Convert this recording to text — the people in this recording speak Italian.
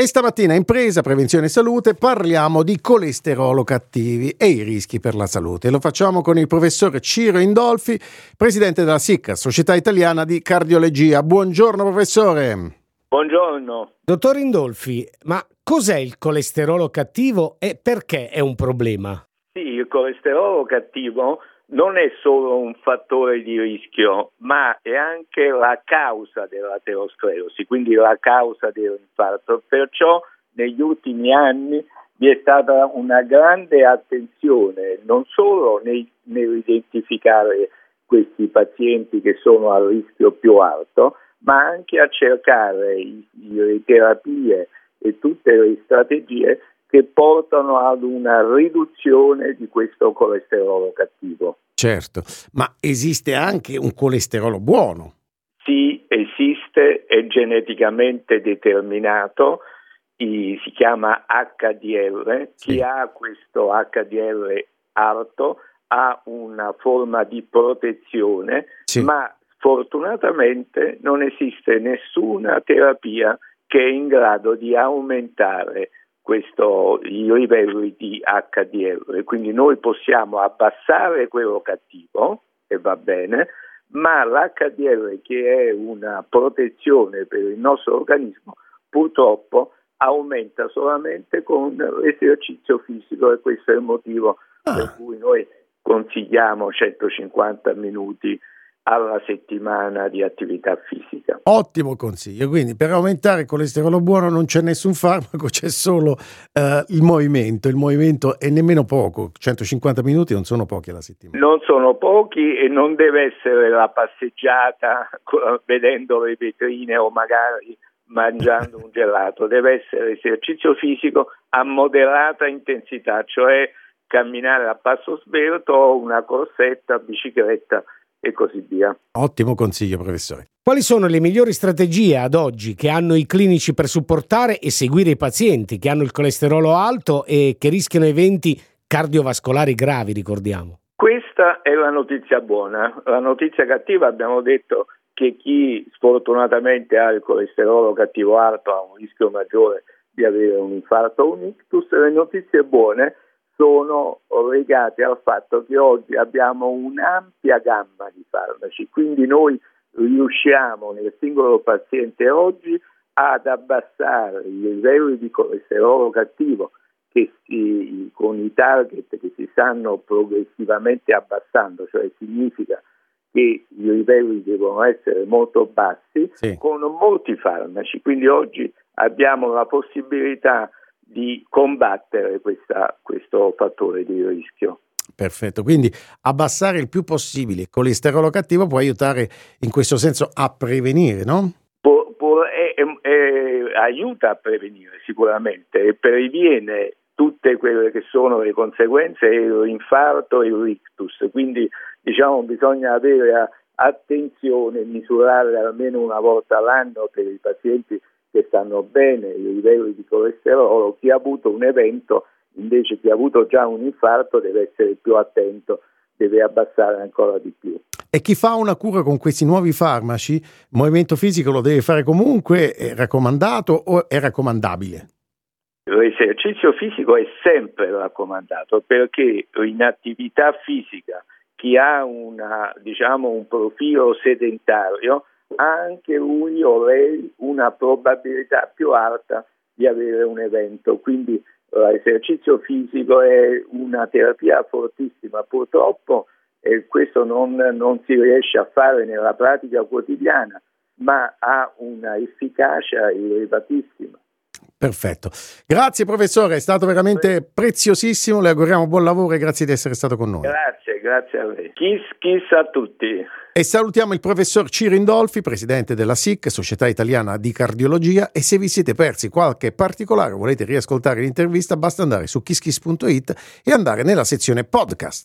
E stamattina in presa, prevenzione e salute, parliamo di colesterolo cattivi e i rischi per la salute. Lo facciamo con il professore Ciro Indolfi, presidente della SIC, Società Italiana di Cardiologia. Buongiorno professore. Buongiorno. Dottor Indolfi, ma cos'è il colesterolo cattivo e perché è un problema? Sì, il colesterolo cattivo non è solo un fattore di rischio, ma è anche la causa dell'aterosclerosi, quindi la causa dell'infarto. Perciò negli ultimi anni vi è stata una grande attenzione non solo nei, nell'identificare questi pazienti che sono a rischio più alto, ma anche a cercare le terapie e tutte le strategie che portano ad una riduzione di questo colesterolo cattivo. Certo, ma esiste anche un colesterolo buono? Sì, esiste, è geneticamente determinato, si chiama HDL, sì. chi ha questo HDL alto ha una forma di protezione, sì. ma sfortunatamente non esiste nessuna terapia che è in grado di aumentare questo, i livelli di HDL, quindi noi possiamo abbassare quello cattivo e va bene, ma l'HDL che è una protezione per il nostro organismo purtroppo aumenta solamente con l'esercizio fisico e questo è il motivo ah. per cui noi consigliamo 150 minuti alla settimana di attività fisica. Ottimo consiglio, quindi per aumentare il colesterolo buono non c'è nessun farmaco, c'è solo uh, il movimento, il movimento è nemmeno poco, 150 minuti non sono pochi alla settimana. Non sono pochi e non deve essere la passeggiata vedendo le vetrine o magari mangiando un gelato, deve essere esercizio fisico a moderata intensità, cioè camminare a passo svelto o una corsetta, bicicletta e così via. Ottimo consiglio, professore. Quali sono le migliori strategie ad oggi che hanno i clinici per supportare e seguire i pazienti che hanno il colesterolo alto e che rischiano eventi cardiovascolari gravi, ricordiamo? Questa è la notizia buona. La notizia cattiva abbiamo detto che chi sfortunatamente ha il colesterolo cattivo alto ha un rischio maggiore di avere un infarto o un ictus. Le notizie buone sono legate al fatto che oggi abbiamo un'ampia gamma di farmaci, quindi noi riusciamo nel singolo paziente oggi ad abbassare i livelli di colesterolo cattivo che si, con i target che si stanno progressivamente abbassando, cioè significa che i livelli devono essere molto bassi sì. con molti farmaci, quindi oggi abbiamo la possibilità di combattere questa, questo fattore di rischio. Perfetto, quindi abbassare il più possibile il colesterolo cattivo può aiutare in questo senso a prevenire, no? Può, può, è, è, è, aiuta a prevenire sicuramente e previene tutte quelle che sono le conseguenze l'infarto e l'ictus, quindi diciamo bisogna avere attenzione misurare almeno una volta all'anno per i pazienti che stanno bene i livelli di colesterolo, chi ha avuto un evento invece chi ha avuto già un infarto deve essere più attento, deve abbassare ancora di più. E chi fa una cura con questi nuovi farmaci, il movimento fisico lo deve fare comunque, è raccomandato o è raccomandabile? L'esercizio fisico è sempre raccomandato perché in attività fisica chi ha una, diciamo, un profilo sedentario ha anche lui o lei una probabilità più alta di avere un evento. Quindi l'esercizio fisico è una terapia fortissima. Purtroppo eh, questo non, non si riesce a fare nella pratica quotidiana, ma ha una efficacia elevatissima. Perfetto. Grazie professore, è stato veramente preziosissimo, le auguriamo buon lavoro e grazie di essere stato con noi. Grazie, grazie a lei. Kiss, kiss a tutti. E salutiamo il professor Ciro Indolfi, presidente della SIC, Società Italiana di Cardiologia, e se vi siete persi qualche particolare o volete riascoltare l'intervista basta andare su kisskiss.it e andare nella sezione podcast.